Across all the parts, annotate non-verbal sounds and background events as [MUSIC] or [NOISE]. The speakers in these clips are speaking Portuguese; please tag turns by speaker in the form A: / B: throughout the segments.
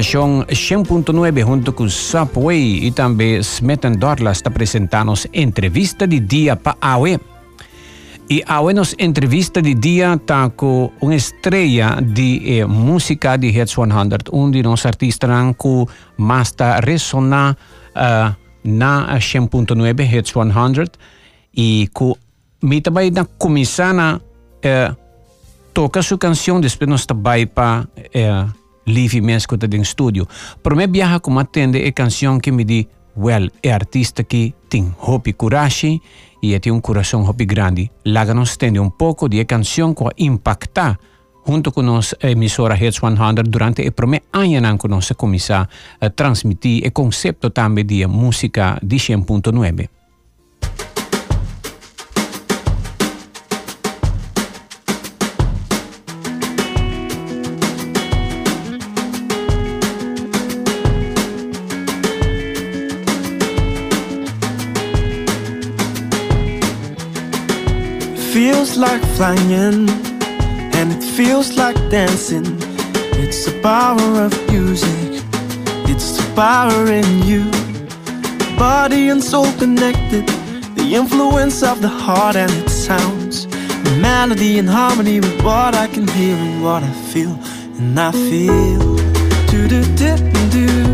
A: programação 100.9 junto com Subway e também Smith Dorlas está apresentando entrevista de dia para AUE. E a nos entrevista de dia está com uma estreia de eh, música de Hits 100, um de nossos artistas que mais está ressonar uh, na 100.9 Hits 100 e que me na começar a uh, tocar sua canção, depois nós também para uh, livre mesmo que está em estúdio. Para mim, viaja como atende a canção que me diz, well, é artista que tem hope coragem e tem um coração hope grande. Lá nos tem um pouco de canção que impacta junto com nossa emissora Hits 100 durante o primeiro ano que nós começamos a transmitir o conceito também de música de 100.9.
B: like flying and it feels like dancing. It's the power of music, it's the power in you. Body and soul connected, the influence of the heart and its sounds. The melody and harmony with what I can hear and what I feel, and I feel. Do do do do do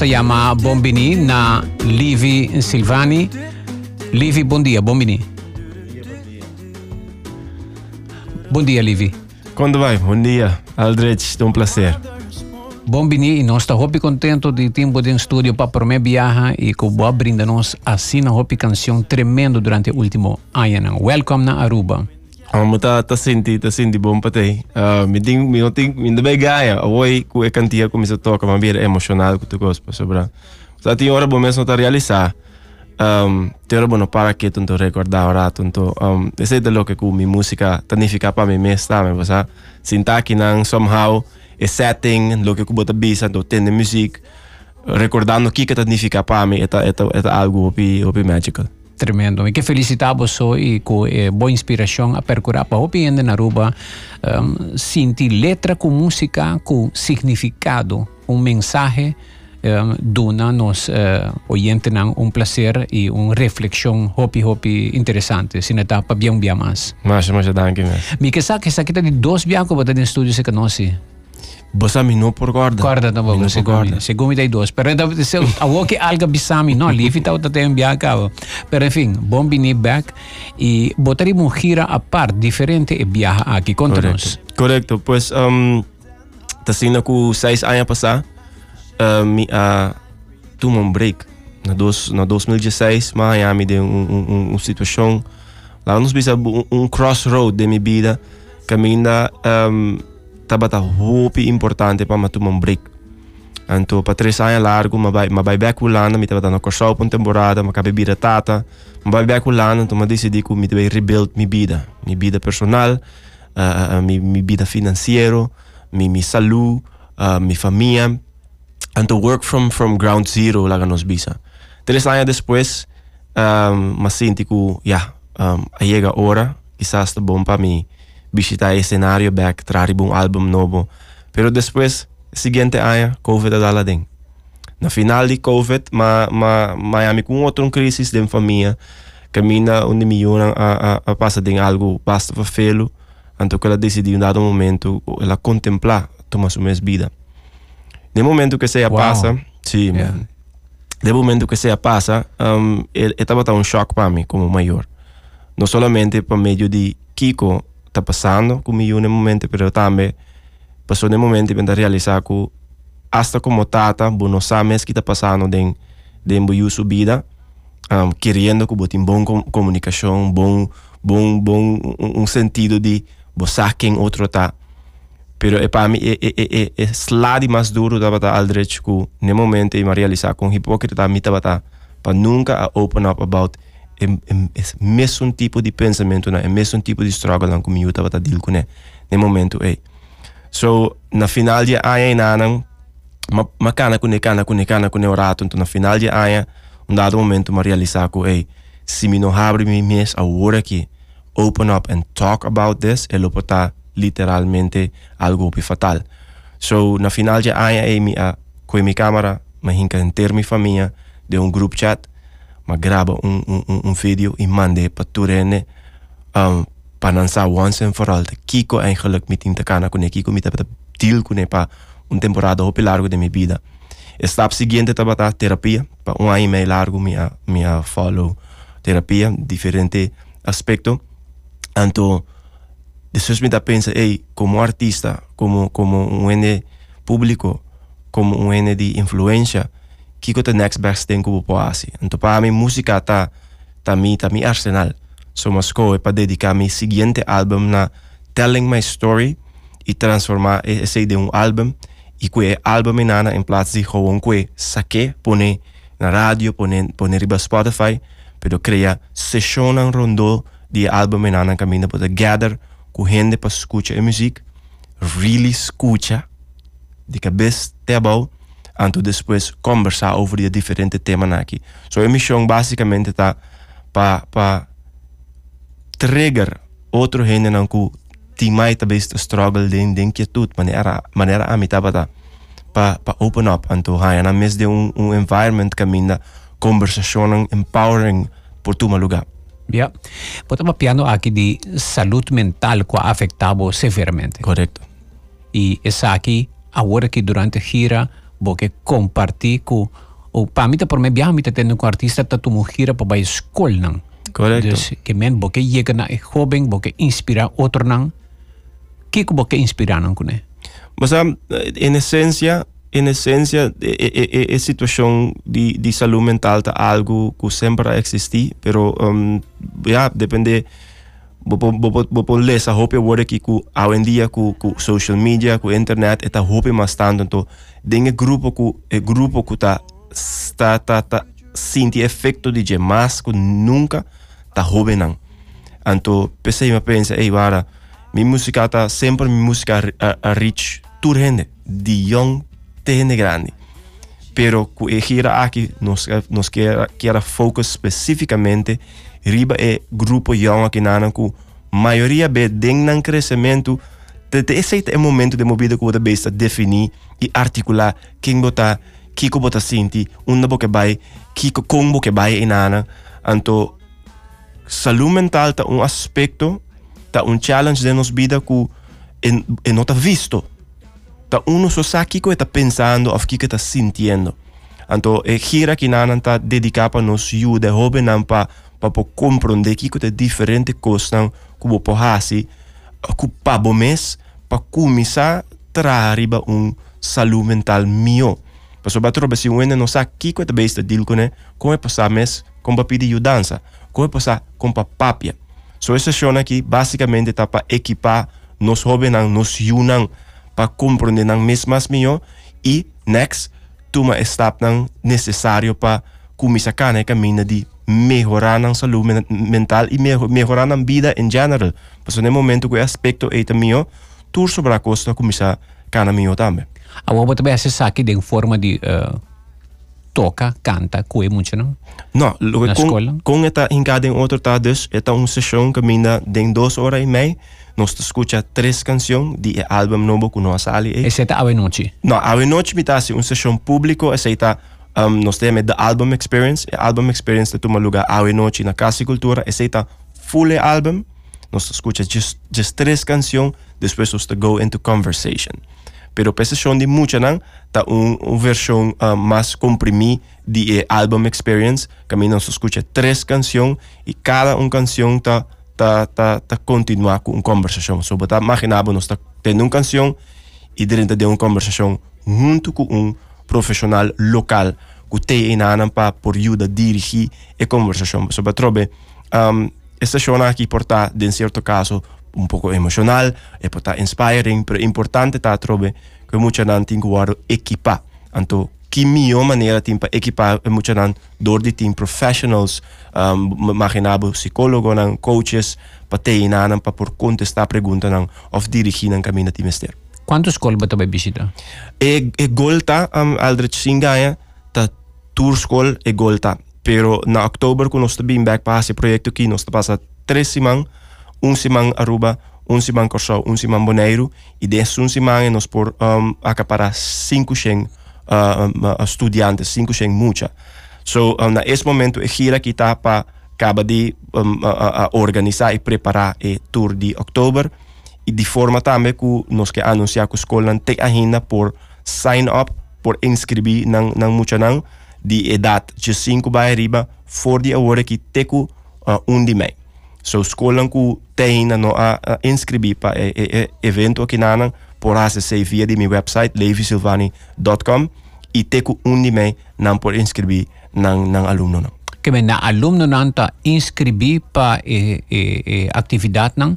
A: Nostra chiama Bombini na Livi Silvani. Livi, bom dia, Bombini. Bom dia, Livi.
C: Quando vai? Bom dia, Aldrich, é um prazer.
A: Bombini, nós estamos muito contentes de tempo de estúdio para a minha viagem e que boa brinda nos assina uma canção tremendo durante o último ano. Welcome na Aruba.
C: Amo ta ta sinti ta sinti bom patay. Uh, miding mi ting mi da gaya. Away ku e kantia ku misa toca ma bir emocionado ku tu gospa sobra. Sa ti ora bom mesmo ta realizar. Um, te ora bono para que tunto recordar ora tunto um, ese de lo que ku mi música tanifica pa mi mesta me basa sinta ki nang somehow e setting lo que ku bota bisa to tende music recordando que que tanifica pa mi eta eta eta algo opi opi magical.
A: Tremendo. E que felicitamos e com eh, boa inspiração a percorrer para Piende na Aruba, um, sentir letra com música com significado, um mensagem um, dona nos uh, oyentes um prazer e uma reflexão hopi hopi não está para bem bem mais.
C: Mas, mas, danke.
A: Me que sabe que de dois biacos para estar no estúdio se conhece.
C: Basami no por corda.
A: Corda na boca, segundo. Segundo dai dois. Pero então, se a woke alga bisami, no, lifi tau tate enviar cabo. Pero enfim, bom bini back e botari uma gira a par diferente e viaja aqui. Conta-nos.
C: Correcto. Pues, um, tasina ku seis anos passar, uh, mi a uh, um break. Na, dos, na 2016, Miami deu um, um, um, situação lá nos bisa um, um crossroad de minha vida, caminha um, tabata hopi importante para tomar um break. Então, para três anos largo, mas vai, mas vai back ulana, me tabata na corção por temporada, mas cabe bira tata, mas vai back ulana, então, mas decidi que me vai rebuild minha vida, minha vida personal, uh, uh, minha, minha vida financeira, minha, minha saúde, uh, minha família. Então, work from, from ground zero lá nos bisa. Três anos depois, um, mas sinto que, yeah, um, chega a hora, quizás está bom para mim, visitar escenario back, trazer um álbum novo. Pero depois, seguinte ano, COVID dala din. Na final de COVID, ma, ma, Miami com outra crise de família, caminha onde me a, a, a passar de algo basta para fê-lo, então ela decidiu em dado momento, ela contemplar tomar sua vida. No momento que você wow. passa, sim, yeah. no momento que você passa, um, estava um choque para mim como maior. Não somente para meio de Kiko, está passando comigo no momento, mas também passou no momento para realizar que hasta como tata, não sabe que está passando dentro de sua vida, um, querendo que botem boa comunicação, bom, bom, bom, um sentido de você quem outro tá. Pero é para mim é é é é slade mais duro da bata aldrich que no momento eu realizar com hipócrita me tá para nunca open up about é, é, é mesmo tipo de pensamento, né? é mesmo tipo de struggle que eu estava a deal com, né? no momento é. So, na final de ano, nanang, makana com cana com cana com o rato, então na final de ano, um dado momento, me realizar que, ei, se me não abre me mes a hora que open up and talk about this, ele pode estar literalmente algo fatal. So, na final de ano, eu me a com minha câmera, me hinca inteiro minha família de um group chat, me grava um, um, um vídeo e mande para Turene um, para lançar once and for all. Kiko eigenlijk met in te kana com Kiko met para deal com para uma temporada ou largo de minha vida. Estap seguinte tabata terapia, para um ano e meio largo minha minha follow terapia, diferente aspecto. Então, depois me dá pensa, ei, como artista, como como um ene público, como um ene de influência, que que o next best thing que eu posso Então, para mim, música tá tá mi tá mi arsenal. So, mas é para dedicar meu seguinte álbum na telling my story e transformar esse de um álbum e que álbum nana em plaats de gewoon que saque pone na rádio, pone pone riba Spotify, pero crea sessão rondo de álbum nana caminho para gather com gente para escutar a música, really escuta de cabeça até bom, anto depois conversar over de diferente temas aqui. So a missão basicamente tá para pa trigger outro gente não que timai talvez struggle din din inquietud maneira maneira a mitad para pa pa open up anto hai na mes de um, um environment caminha conversação empowering por tu lugar.
A: Yeah. Potamos piano aqui de saúde mental que afetado severamente.
C: Correto.
A: E essa aqui agora que durante a gira porque compartir com o para mim por mim viaja me tendo com artista tá tu gira para a escola não.
C: Correto.
A: Dus que men porque chega na jovem porque inspira outro não. Que que porque inspira não com
C: Mas um, em essência em essência, a, a, a situação de, de saúde mental é algo que sempre existe, pero um, yeah, depende vou ler essa roupa agora que hoje em dia com com social media com internet essa roupa mais tanto então tem grupo que é grupo que tá está tá tá sente efeito de que nunca roupa não então pensei me pensa ei para minha música tá sempre minha música a, a reach tour gente de young te grande pero com a gira aqui nos nos quer quer focus especificamente riba é grupo young aqui na ku maioria be ding ng crescimento esse é o momento de movida que você besta definir e articular quem bota kiko bota sinti unda boke bai kiko kong boke bai inana anto saúde mental tá um aspecto tá um challenge de nos vida que en, não tá visto. Tá uno só sabe kiko está pensando ou kiko está sentindo anto e gira que nana tá dedicado para nos ajuda hobe não para para compreender que é diferente coisa que o porrasi que pabo mês para começar a trazer um saúde mental mio. Para sobre trobe se um não sabe que é bem está deal com né, como é passar mês com para pedir ajuda, como é passar com papia. So essa show aqui basicamente está para equipar nos jovens, nos yunan para compreender não mesmas mio e next tuma step não necessário para começar a caminho de melhorar a saúde mental e melhorar a vida em geral. Mas no momento que o aspecto é também, tudo sobre a costa começa a caminhar também.
A: A você também essa aqui de forma de uh, toca, canta, é muito não?
C: Não, na com, escola? Com esta hincada em outro tardes, esta uma sessão que minha de duas horas e meia, nós escuta três canções de álbum novo que nós ali.
A: Essa é a noite?
C: Não, a noite me está uma sessão pública, essa é um, nós temos the album experience. O album experience toma lugar a noite na Casa e Cultura. Esse é full album. Nós escuta just, just três canções, depois nós go into conversation. Pero a sessão de muita não, tá um, uma versão uh, mais comprimida de album experience, que nós escuta três canções e cada uma canção tá tá tá tá continuar com uma conversação. So, tá imaginava nós tá tendo uma canção e dentro de uma conversação junto com um profissional local que tem inanam para por ajuda dirigir a conversação. Sobre trobe, um, esta show aqui porta, em certo caso, um pouco emocional, e porta inspiring, mas importante tá trobe que muita gente tem que equipar. Então, que melhor maneira tem para equipar muita gente dor de team professionals, um, imaginabo psicólogo, coaches, para ter inanam para por contestar perguntas ou dirigir no caminho de ministério.
A: Quantos escolas você vai visitar?
C: E, e golta um, Aldrich Singaya, ta tour school e golta. Pero na oktober kung nós bem back para esse projeto aqui, nós passa três semanas, um semana Aruba, um semana Corsau, um semana Boneiro, e desse um semana nós por um, acaparar cinco shen uh, um, estudiantes, cinco shen mucha. So, um, na esse momento, a gira aqui está para acaba de um, a, a organizar e preparar o tour de outubro e de forma também que nós que anunciar que a escola tem ainda por sign up, por inscrever não não muito não de idade de 5 para arriba, for de hora que teco uh, um de mei. So escola que tem ainda no a, a inscrever para e, e, evento aqui na por acessar via de meu website levisilvani.com e teco um de mei não por inscrever não não aluno não
A: que na alumno nanta inscrevi pa e, e, e atividad nang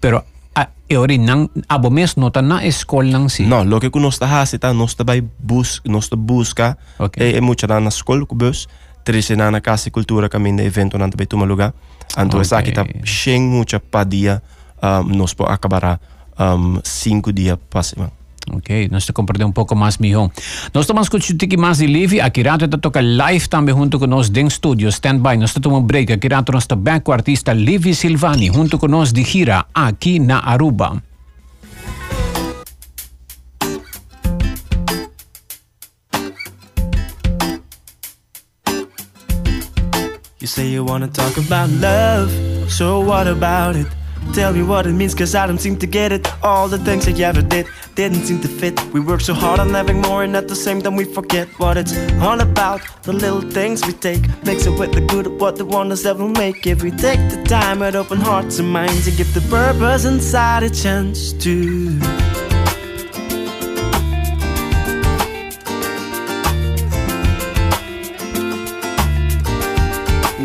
A: pero a, e ori nang abo mes nota na escola nang si
C: no lo que nós está hasita nós está vai bus nós está busca okay. e, e mucha na escola ku bus trece na casa cultura caminho de evento nanta vai tomar lugar então okay. essa aqui tá cheio mucha pa dia um, nós po acabará um, cinco dias para semana
A: Ok, te compartilhar um pouco mais, mijo. Nós estamos escutando mais de Livi, aqui rato está toca live também junto com nós dentro estúdio, stand-by. Nós estamos um break, aqui rato nós está com o artista Livi Silvani, junto com nós de gira aqui na Aruba.
B: You say you wanna talk about love, so what about it? Tell me what it means, cause I don't seem to get it. All the things that you ever did didn't seem to fit. We work so hard on having more, and at the same time, we forget what it's all about. The little things we take, mix it with the good what the wonders that will make. If we take the time with open hearts and minds, and give the purpose inside a chance to.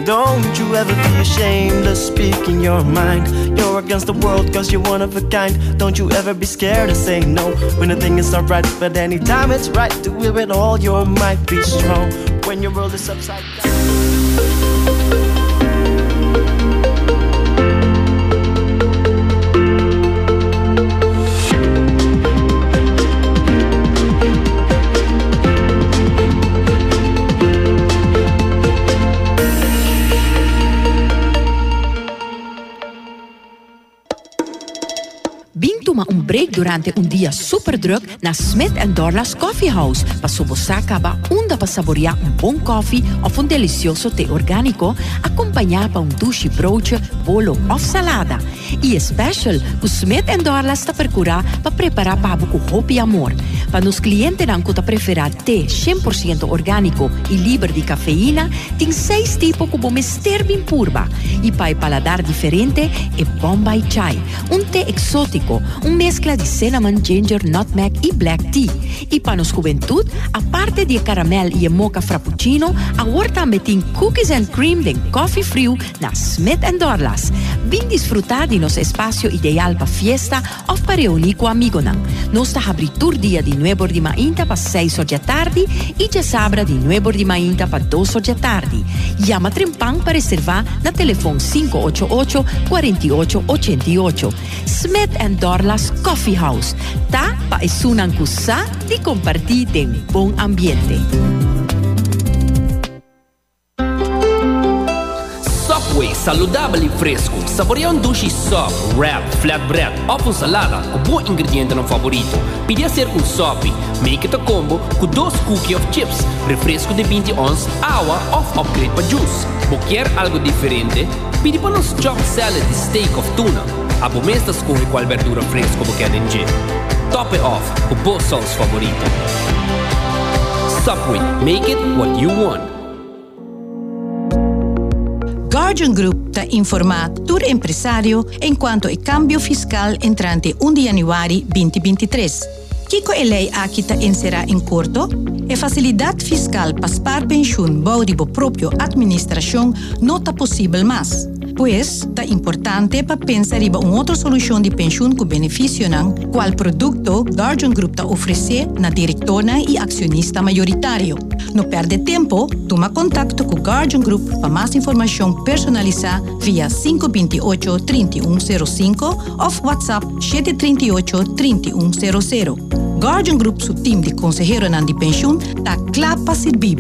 B: Don't you ever be ashamed of speaking your mind. You're against the world cause you're one of a kind. Don't you ever be scared of saying no when the thing is not right. But anytime it's right, do it with all your might. Be strong when your world is upside down.
D: Break durante un día super druk na Smith Dorlas Coffee House para su acaba onda para saborear un buen coffee o un delicioso té orgánico acompañado por un douche broodje, bolo o salada. E special, o Smith Dorlas está procurando para preparar para hope e amor. Para nos clientes que tá preferir té 100% orgánico e livre de cafeína, tem seis tipos como mister bem purba. E para paladar diferente é Bombay Chai, um té exótico, mês mezcla de cinnamon, ginger, nutmeg e black tea. E para nos juventude, a parte de caramel e mocha frappuccino, agora também tem cookies and cream de coffee frio na Smith Dorlas. Vim desfrutar de nosso espaço ideal para fiesta ou para reunir com amigo não. Nós está abrindo dia de 9 de manhã para 6 da tarde e de sábado de 9 de manhã para 2 da tarde. Llama Trempang para reservar na telefone 588 4888. Smith Dorlas Coffee House. Ta pa esunan kusa di compartir en bom ambiente.
E: Subway, saudável e fresco. Saboreia um duche sop, wrap, flatbread ou salada com bom ingrediente no favorito. Pide ser um sop, make it a combo com dois cookies of chips, refresco de 20 ons, água ou upgrade para juice. Boquer algo diferente? Pide para nos chop salad de steak of tuna. A bomesta escorre qual verdura fresca você quer em Top it off o bom sauce favorito. Subway, make it what you want.
F: Guardian Group está informado do empresário enquanto o câmbio fiscal entrante 1 de janeiro 2023. Kiko a lei aqui está encerrar em curto, a facilidade fiscal para spar pensão bau de própria administração está possível mais. Pues, é importante para pensar em uma outra solução de pensão que beneficie qual produto Guardian Group está oferecer na diretora e acionista maioritário. Não perde tempo, toma contato com Guardian Group para mais informação personalizada via 528-3105 ou WhatsApp 738-3100. Guardian Group, seu time de conselheiro de pensão, está claro para servir.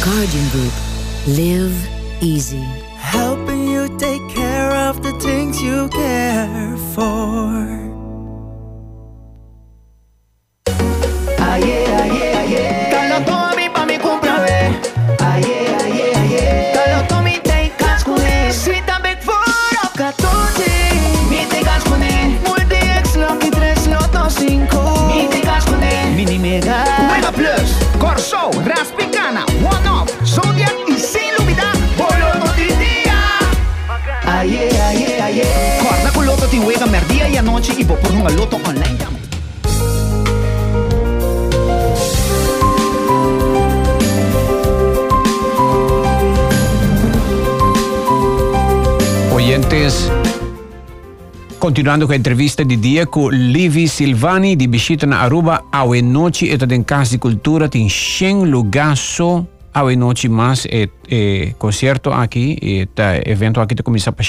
D: Guardian Group. Live easy.
B: Helping you take care of the things you care for.
G: A noche y vos por un Loto online.
A: Oyentes, continuando com a entrevista de dia com Livi Silvani, de Bichita na Aruba, ao noite, eta den Casa de Cultura, tem 100 lugares ao noite mais é, é, concerto aqui, e tá, evento aqui tá começar para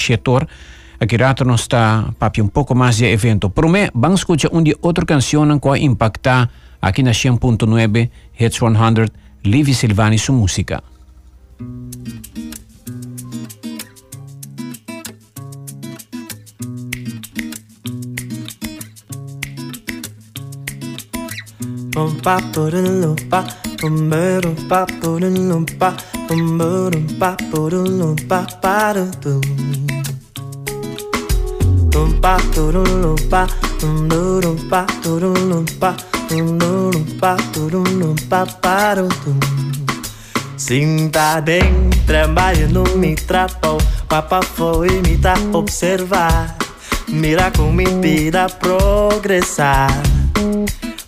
A: aqui rato nós está papi um pouco mais de evento. Por mim, vamos escutar um de outra canção que vai impactar aqui na 100.9 Hits 100, Livi Silvani, sua música.
B: Dum dum ba dum ba ba dum Sinta bem, trabalhando me trapou Papa foi me tá observar. Mira com mi vida progressar.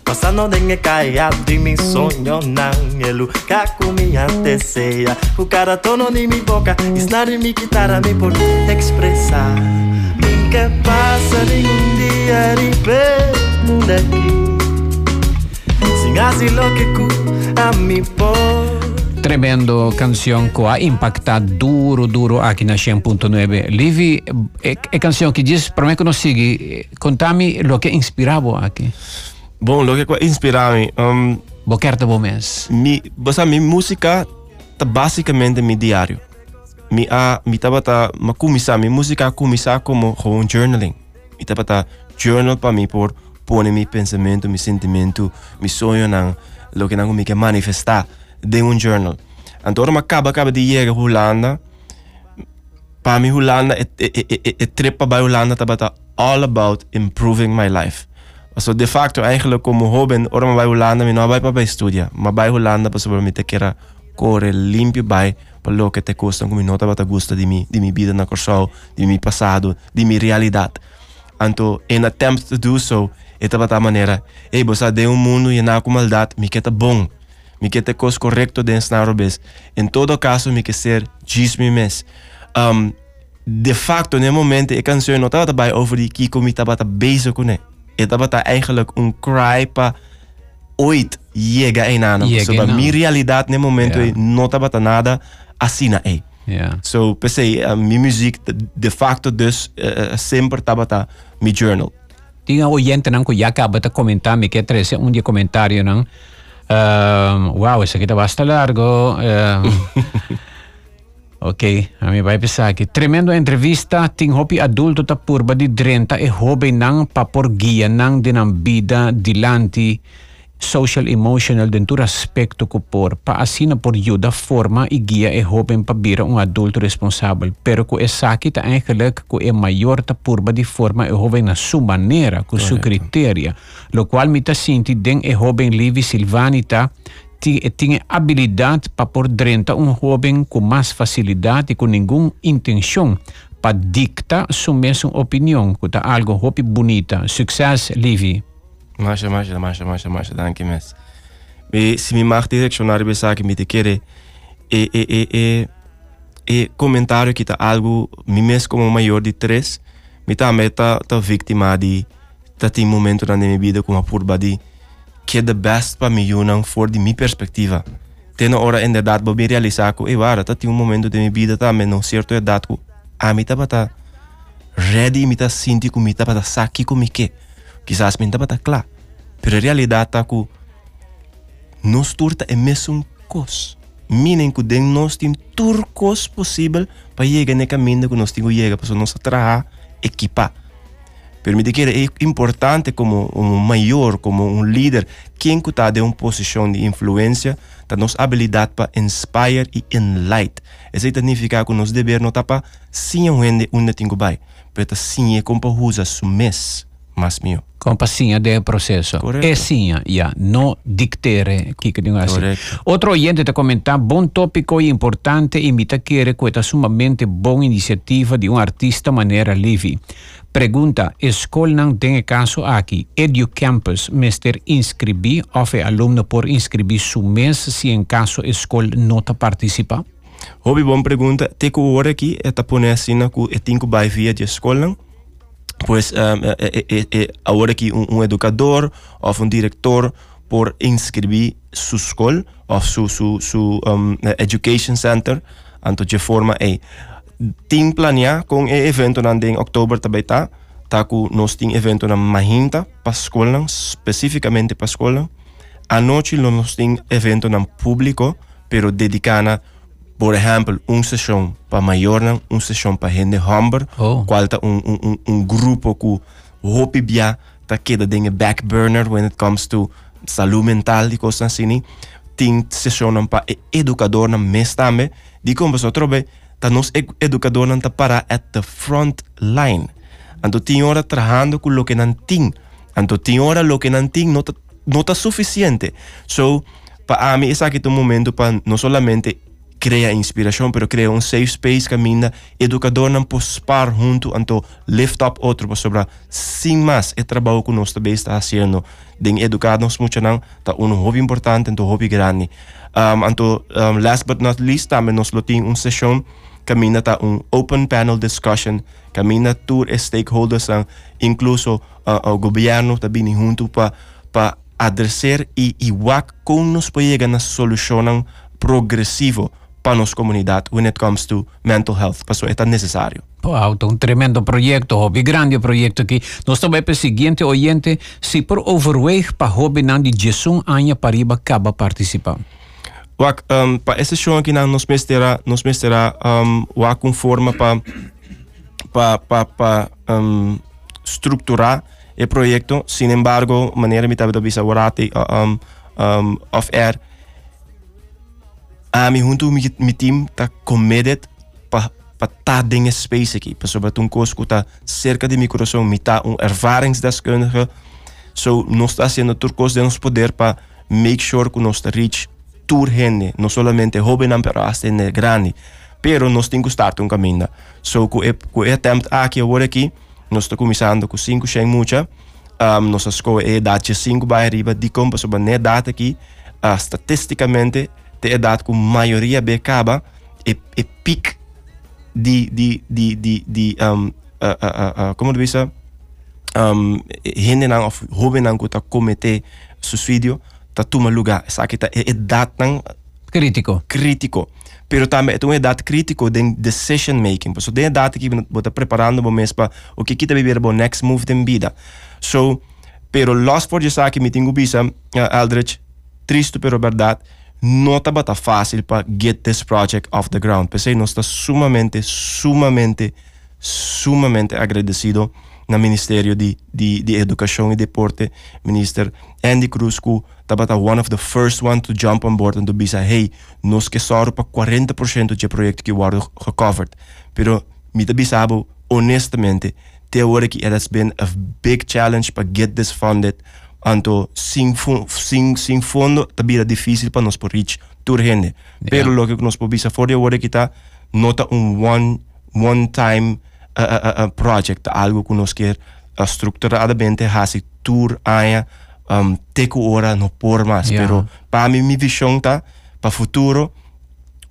B: Passando dengue caia de mi sonho não Elu caco me anteceia O cara tono de mi boca Esnare mi guitarra me por expressar Mi que passa de um dia de pé daqui Sin asilo que cu a mi por
A: Tremendo canção que ha impactado duro, duro aqui na 100.9. Livi, é, é canção que diz, para mim que não sigue, contame o que inspirava aqui.
C: Bom, lo que qua inspirami, um,
A: Boquerta bom mês.
C: mi, basta mi música tá basicamente mi diário. Mi a, mi tava tá, ma começar, mi música começar como gewoon journaling. Mi tava tá journal para mim por pôr mi pensamento, mi sentimento, mi sonho nang, lo que nang mi que manifestar de um journal. Então, ma acaba, de chegar a Holanda, para mim Holanda, e, e, e trip bij Holanda tava tá all about improving my life. So de facto eigenlijk como hobby, ora bij Holanda, mi no vai para studia, ma bij Holanda pa sobre mi te kera corre limpio bij per lo che te costa come nota bata gusta di mi di mi vida na corso, di mi passado, di mi realidad. Anto in attempt to do so, esta bata maneira, ei, bosa de um mundo e na com maldade, mi que bom. Mi que te cos correcto de ensinar bes. Em todo caso, mi que ser gis mi mes. Um, de facto, no momento, ik canção não estava bij over die Kiko, mi estava bezig ele. Het was eigenlijk een cry pa ooit llega em nada. So,
A: em
C: ba
A: nada.
C: mi realidade no momento
A: Ja.
C: não estava nada assim na ei.
A: Ja.
C: So, per se, uh, mi muziek de, de facto dus uh, sempre estava mi journal.
A: Tinha oyente nang ko ya acaba de comentar, me quer trazer um de comentário nang. Um, wow, isso aqui tá bastante largo. Um, [LAUGHS] ok, a mim vai pensar aqui. Tremendo entrevista, ting hopi adulto ta purba di drenta e hobi nang papor guia nang dinang vida dilanti social emotional dentro aspecto ko por pa asina por yuda forma e guia e hoben bira um adulto responsável pero ko esaki ta eigenlijk ko e maior ta purba di forma e hoben na su maneira ko su criteria lo qual mi ta sinti den e hoben livi silvani ta ti- e tinha habilidade para por drenta um jovem com mais facilidade e com nenhuma intenção para dictar sua mesma opinião, que tá algo bonita. Sucesso, Livi.
C: Masha, masha, masha, masha, masha, danke mes. Me, se me mag direcionar be sa que me te quere e e e e e comentário que tá algo me mes como maior de três, me tá meta tá vítima de tá tem momento na minha vida com a purba de que é the best para mim não for de minha perspectiva. Na hora inderdaad para me realizar que e vara tá tem um momento de minha vida tá me não certo idade que a mim tá tá ready me tá sentir com me tá saki com me que quizás me tá tá claro pero realidade que nós turta é mesmo cos. Minen ku den nos tin turcos possível para llegar ne caminho que nós temos llegar para nós trabalhar equipar pero me que é importante como um maior, como um líder, quem que está de uma posição de influência, tá nos habilidade para inspire e enlight. Isso significa que nós devemos não tá para sim gente onde tem que vai, mas sim é como usa su mês, mas meu.
A: Compassinha de processo.
C: Correcto.
A: É sim, já, não dictere, que que. Outro oyente te comentar, bom tópico e importante, imita que é sumamente boa iniciativa de um artista maneira livre. Pergunta, escola não tem caso aqui, EduCampus, mister inscrever ou é aluno por inscrever su mês se em caso escola não tá participa?
C: Hobby bom pergunta, te que aqui é tá poner assim na que é tinco vai pois um, é, é, é, agora que um, um educador ou um diretor por inscrever sua escola ou su, su um, education center, anto de forma é tem planear com o evento nan em outubro também tá tá com nós tem evento na Mahinta para escola especificamente para escola a noite nós tem evento na público pero dedicada por exemplo uma sessão para maior uma sessão para gente humber
A: Oh.
C: qual tá um, um, um, um grupo que hope bia tá queda em back burner when it comes to saúde mental e coisas assim tem sessão para educador na mês também de como você trobe tá nos ed- educador não tá para at the front line. Anto tem hora trabalhando com o que não tem anto tem hora o que não tem não tá não tá suficiente. So para mim esse aqui é um momento para não solamente criar inspiração, pero criar um safe space que minda educador não pospar junto anto lift up outro para sobre sim mais é trabalho que nós também está fazendo. De educar nos muito não? Tá um hobby importante então hobby grande. Um, anto um, last but not least também nós lo tem uma sessão que minda tá um open panel discussion que minda tour stakeholders ang incluso uh, o governo também junto para para adresar e igual como nos pode chegar na solução progressivo para nossa comunidade when it comes to mental health. Paso é necessário.
A: Wow, um tremendo projeto, hobby, grande projeto aqui. Nós também para o seguinte oyente, se por overweg para hobby não de Jesus anos para riba acaba participar.
C: Wak, um, para essa show aqui não nos mesterá, nos mesterá um, wak um forma para para para para um, estruturar o projeto. Sin embargo, maneira me estava bisa warate um, um, off air. A mi junto mi, mi team tá committed para para tá ding space aqui. Para sobre curso que tá cerca de microfoon, mi tá um ervaringsdeskundige. So, nós está sendo tudo coisa de nos poder para make sure que nós reach tour gente, não solamente hobby não pero hasta en grande. Pero nós temos que start um caminho. So, com o attempt aqui agora aqui, nós está começando com 5 sem muita. Um, nossa escola é idade 5 vai arriba de como sobre a data aqui, uh, estatisticamente, te idade com maioria becaba e, e pic de de de de de um, uh, uh, uh, como diz um, gente não of hobby não que tá cometer suicídio tá toma lugar essa aqui tá é idade não
A: Crítico.
C: crítico. Pero também é uma idade crítico de decision making. So de idade que você preparando para o que kita viver o next move da vida. So pero lost for just aqui me tenho bisa uh, Aldrich triste pero verdade não está bata fácil para get this project off the ground pensei nós está sumamente sumamente sumamente agradecido na Ministério de, de, de Educação e Deporte, Minister Andy Cruz, que estava one of the first one to jump on board and to bisa, hey, nós que só para 40% de projeto que foram recovered. Pero, me te bisabo, honestamente, te hora que it has been a big challenge para get this funded, anto sem, fu- sem, sem fundo, também difícil para nós por reach tour gente. Pero lo que nós podemos for de hora que está, nota um one, one time uh, uh, uh, project, algo que nós quer uh, estruturadamente fazer tour aia um, teco hora no por mais.
A: Yeah.
C: Pero para mim, minha visão tá para futuro,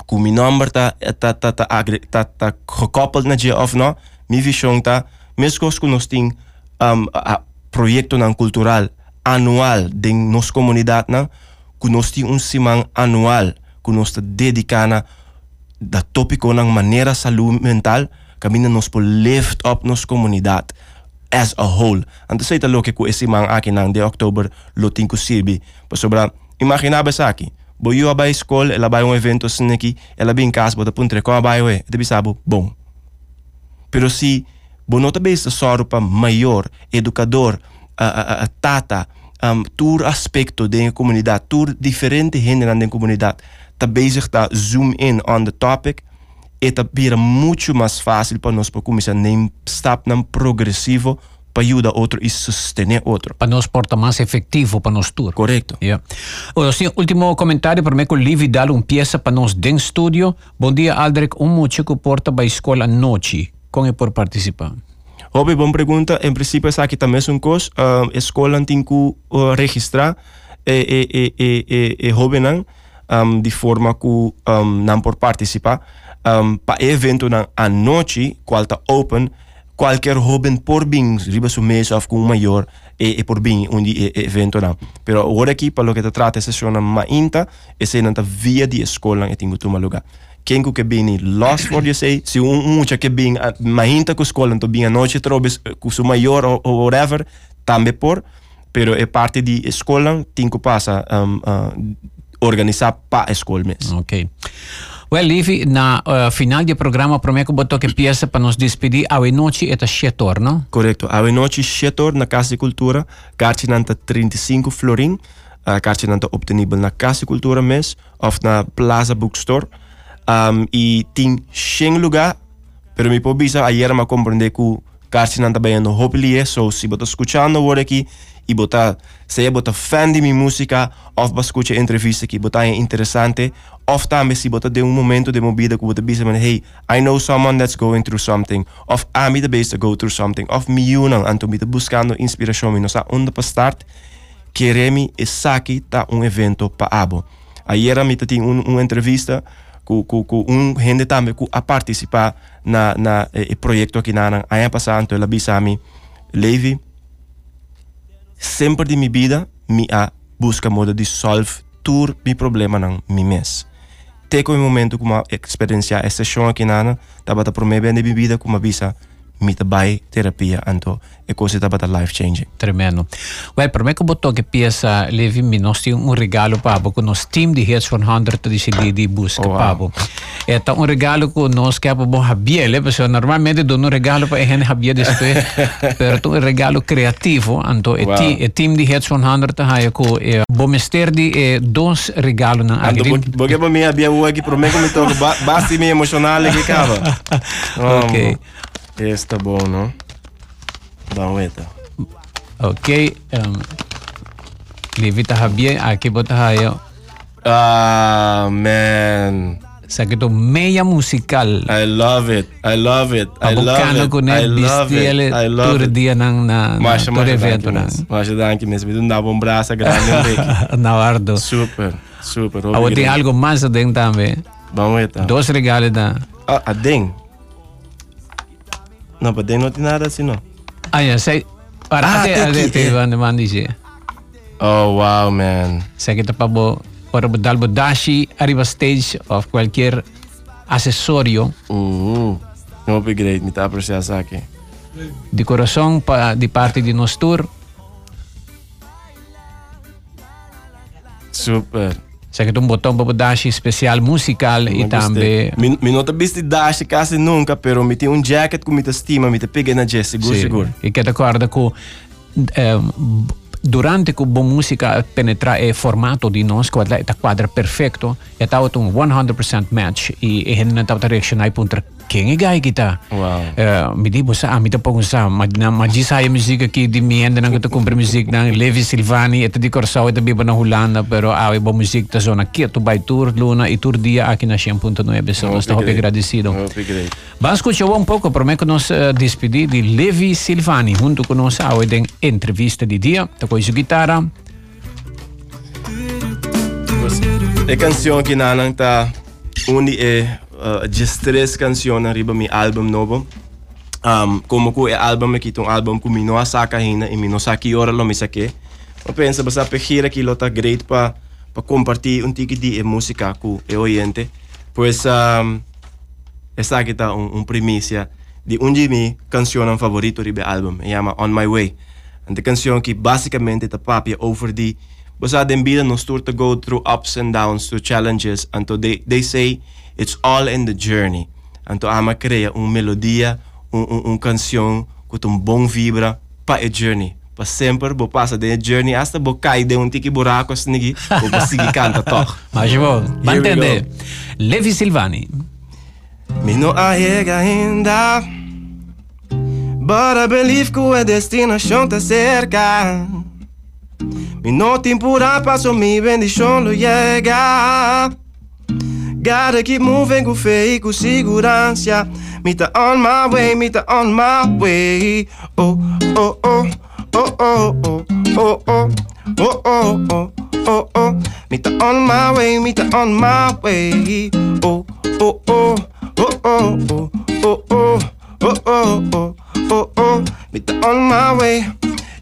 C: com meu número tá tá tá tá tá tá gekoppeld na dia of não, minha visão tá mesmo que nós tem um, a projeto não cultural anual de nossa comunidade não, que nós tem um semana anual que nós está dedicando da tópico ng maneira saúde mental kami na nos po lift up nos comunidade as a whole. Anto sa italo que esse mang akin ng de October luting ko sirbi. Pa sobra, imaginaba sa akin, bo you abai escola, ela vai um evento assim aqui, ela bem em casa, bota puntre com abai we, de bisabo, bom. Pero si bo nota base soro pa maior, educador, a, a tata, um, tur aspecto da comunidade, tur diferente gente na comunidade, tá bezig tá zoom in on the topic, e tá vira muito mais fácil para nós para começar nem step não progressivo para ajudar outro e sustentar outro.
A: Para nós porta mais efetivo para nós tour.
C: Correto.
A: Yeah. Ora, sim, último comentário para mim que o Livi dá uma peça para nós dentro do estúdio. Bom dia, Aldrich. Um muito que porta para a escola noite. Como é por participar?
C: Hobby, boa pergunta. Em princípio, essa aqui também é um. Uh, a escola tem que uh, registrar e, e, e, e, e, e hobby não, um, de forma que um, não por participar. Um, para evento à noite, qual está open, qualquer hobby por bem, riba su ou com maior, e, e por bem um e, evento não. Pero agora aqui, para o que trata a sessão na inta, e se não via de escola e tenho uma lugar. Quem que bem lost for you say, se um um que bem ma inta com escola, então bem a noite trobes com su maior ou, ou whatever, também por, pero é parte de escola, tem que passar um, uh, organizar para a escola mesmo.
A: Ok. Well, Livi, na uh, final do programa, prometo botou que peça para nos despedir. A noite é a não?
C: Correto. A noite chetor na Casa de Cultura, carte nanta 35 florin, a carte nanta obtenível na Casa de Cultura mes, ou na Plaza Bookstore. Um, e tem 100 lugar, pero me pobisa ayer me compreender que carte nanta bem no hopefully so se botar escutando agora aqui e botar se botar fan de minha música, ou para escutar entrevista que botar é interessante, of também se bota de um momento de movida que bota bisa hey I know someone that's going through something. Of a mi de base go through something. Of mi unang anto mi buscando inspiração mi no sa onde para start queremi e saki ta um evento pa abo. Ayer mi tinha um, uma entrevista com, com, com um gente também que a participar na na e, projeto aqui na ano passado ela bisa mi Levi. Sempre de minha vida mi a busca modo de solve tur mi problema nang mi mes. Teko im momento kuma experiência essa show aqui nana taba ta promebe de bebida kuma bisa mita bai terapia anto e cose taba ta life changing.
A: Tremendo. Well per me que botou que pieza levi mi nós tem um regalo pabo com nos team de Hits 100 de CD de busca oh, pabo é tá um regalo com nós que abo bom habia le pessoa normalmente dou um regalo para gente habia depois [LAUGHS] pero um regalo criativo anto e, ti, e team de Hits 100 ta haia ko e bom mister di e dos regalo na
C: anto porque para mim habia o aqui prometo me toco basti me emocional que cava [LAUGHS]
A: ok
C: Está bom, não? Baweta.
A: Ok. Um, Livita Javier, aqui bota hayo.
C: Ah, man.
A: Sakito meia musical.
C: I love it. I love it. I love it.
A: ne
C: I love it. I love
A: it. dia nang na
C: Masha,
A: na
C: masha
A: evento
C: nang. Masha danke mesmo. Me dá um braço grande um [LAUGHS]
A: Navardo.
C: Super, super.
A: Awo tem algo mais dentro também.
C: Vamos então.
A: Dois regalos da.
C: Ah, a Não, dentro não tem nada assim, não.
A: Ah, yeah, sei. Para
C: Ah,
A: ate ate te
C: é.
A: van man dice.
C: Oh, wow, man.
A: Sei que pa bo para dar bodashi arriba stage of qualquer acessório
C: Uh, não upgrade, me está apreciando aqui.
A: de coração pa, de parte de nos tour.
C: Super.
A: Sei que um botão para bodashi especial musical e também
C: Mi, mi não te viste dash quase nunca, pero me tem um jacket com te estima, me te pega na jazz, seguro,
A: Sì.
C: seguro.
A: E che ricorda che ehm, durante che buona musica penetra e formato di nos quadra è quadra perfetto e ta un 100% match e hen na ta reaction ai punter king e gai kita
C: Wow.
A: Eh, mi di bosa mi ta pong sa ma na ma di sa musica ki di mi ende nang to compre music nang Levi Silvani et di corsa et bi na Holanda pero a bo music ta zona ki to by tour luna e tour dia aqui na 100.9 so sto
C: upgrade.
A: agradecido
C: No upgrade.
A: Vamos escuchar un poco, por me que nos uh, despedir de Levi Silvani, junto con nos a en entrevista de dia, tocou sua guitarra.
C: A canção que nanang tá undi é uh, just tres canciones riba mi album novo. Um, como ko e album ki tong album ko mino saca hina e mino saki ora lo misake. Ma pensa basta pe gira ki lota great pa pa compartir un tiki di e musica ku e oyente. Pues um, esta kita un, un primicia di un di mi canzone favorito ribe album. E chiama On My Way. En de canzone ki basicamente ta papia over di was had in Biden no stoer to go through ups and downs, through challenges, and to they, they say it's all in the journey. So ama crea uma melodia, um, um, um canção com um bom vibra para a journey. Para sempre, vou passar de journey hasta vou cair de um tiki buraco assim, vou seguir canta toch. [LAUGHS]
A: Mas
C: Here we
A: entender. Levi Silvani.
C: Me no arrega ainda But I believe que a destinação tá cerca Me no tempura passo mi bendição lo llega Gotta keep moving com fé e com segurança Me tá on my way, me tá on my way Oh, oh, oh, oh, oh, oh, oh, oh Oh, oh, oh, oh, oh Me tá on my way, me tá on my way Oh, oh, oh, oh, oh, oh, oh, oh Oh, oh, oh, oh, oh Me tá on my way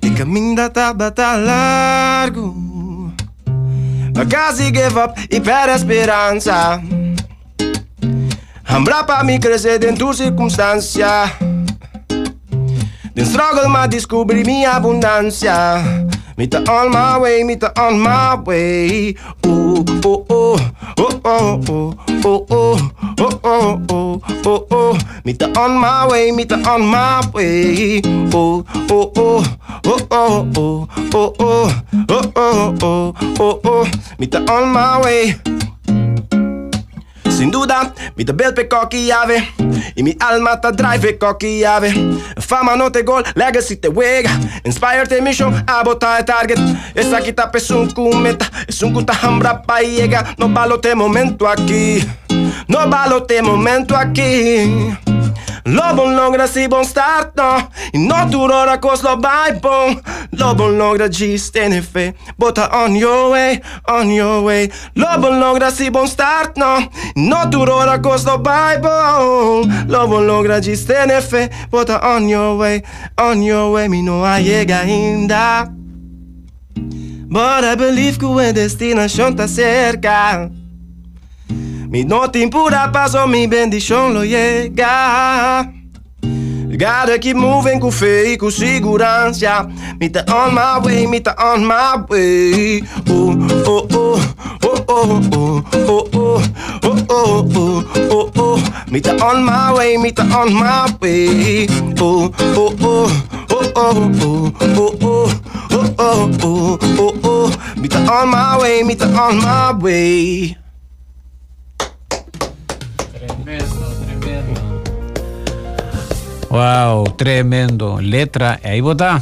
C: E caminho da tábua tá largo Ma casi give up y per speranza Am brapa mi crede din tu circunstancia Din struggle ma descubri mi abundanza Me tá on my way, me tá on my way. Oh, oh, oh, oh, oh, oh, oh, oh, oh, oh, oh, oh, oh Me tá on my way, me tá on my way. Oh, oh, oh, oh, oh, oh, oh, oh, oh, oh, oh, oh, oh on my way Sin duda, mi te bel pe cocky ave Y mi alma te drive cocky ave. Fama no te gol, legacy te wega Inspire te mission, a botar target. Esa quita es un kumeta Es un kuta hambra pa llega No balote momento aquí No balote momento aquí Lobo logra si bon start no E no durora cos lo vai bom Lobo logra gis tene fe Bota on your way, on your way. Lobo logra si bon start no E no durora cos lo vai bom Lobo logra gis tene fe Bota on your way, on your way. Mi no llega ainda But I believe que o destinação tá cerca. Mi no tempura paso, mi bendición lo llega. Gotta keep moving com fé e com segurança. Me tá on my way, me tá on my way. Oh, oh, oh, oh, oh, oh, oh, oh, oh, oh, oh, oh, oh. Me tá on my way, me tá on my way. Oh, oh, oh, oh, oh, oh, oh, oh. Oh, oh, oh, oh, oh, me tá on my way, me tá on my way.
A: Wow, tremendo. Letra, ahí está.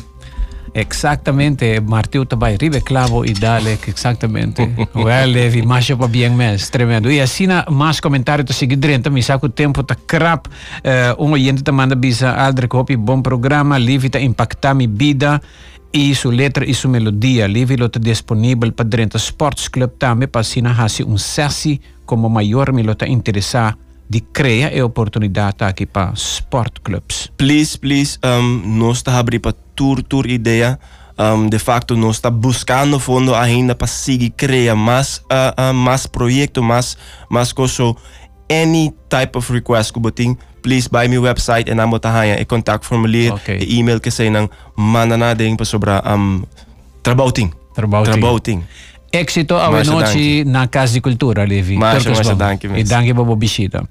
A: Exactamente, Martiu também ribe clavo e dale exactamente. [LAUGHS] well, Levi, mas para bien mes, tremendo. E assim, mais comentário te seguir dentro, me saco o tempo tá crap. Uh, um oyente te manda bisa, Aldre Kopi, bom programa, Levi tá impactar minha vida e sua letra e sua melodia. Levi lo tá disponível para dentro Sports Club também, para assim, hasi um sessi como maior me lo tá interessar de criar a oportunidade aqui para sport clubs.
C: please, please, um, nós está abrindo para tour, tour ideia. Um, de facto, nós está buscando fundo ainda para seguir criar mais, uh, uh, mais projeto, mais, mais coisa. Any type of request que botin, please buy my website en amo tahanha e contact formulier,
A: Okay.
C: e email que sei nang mana na ding pa sobra um, trabouting.
A: Trabouting.
C: Trabouting.
A: Éxito avenoči na Kazi kultura, Levi. Maša,
C: danke, I
A: danke bomo bišita.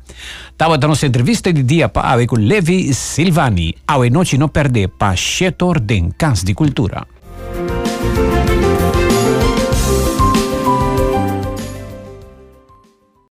A: Tava danos entrevista di dia pa ave con Levi Silvani. Avenoči no perde pa šetor den Kazi kultura.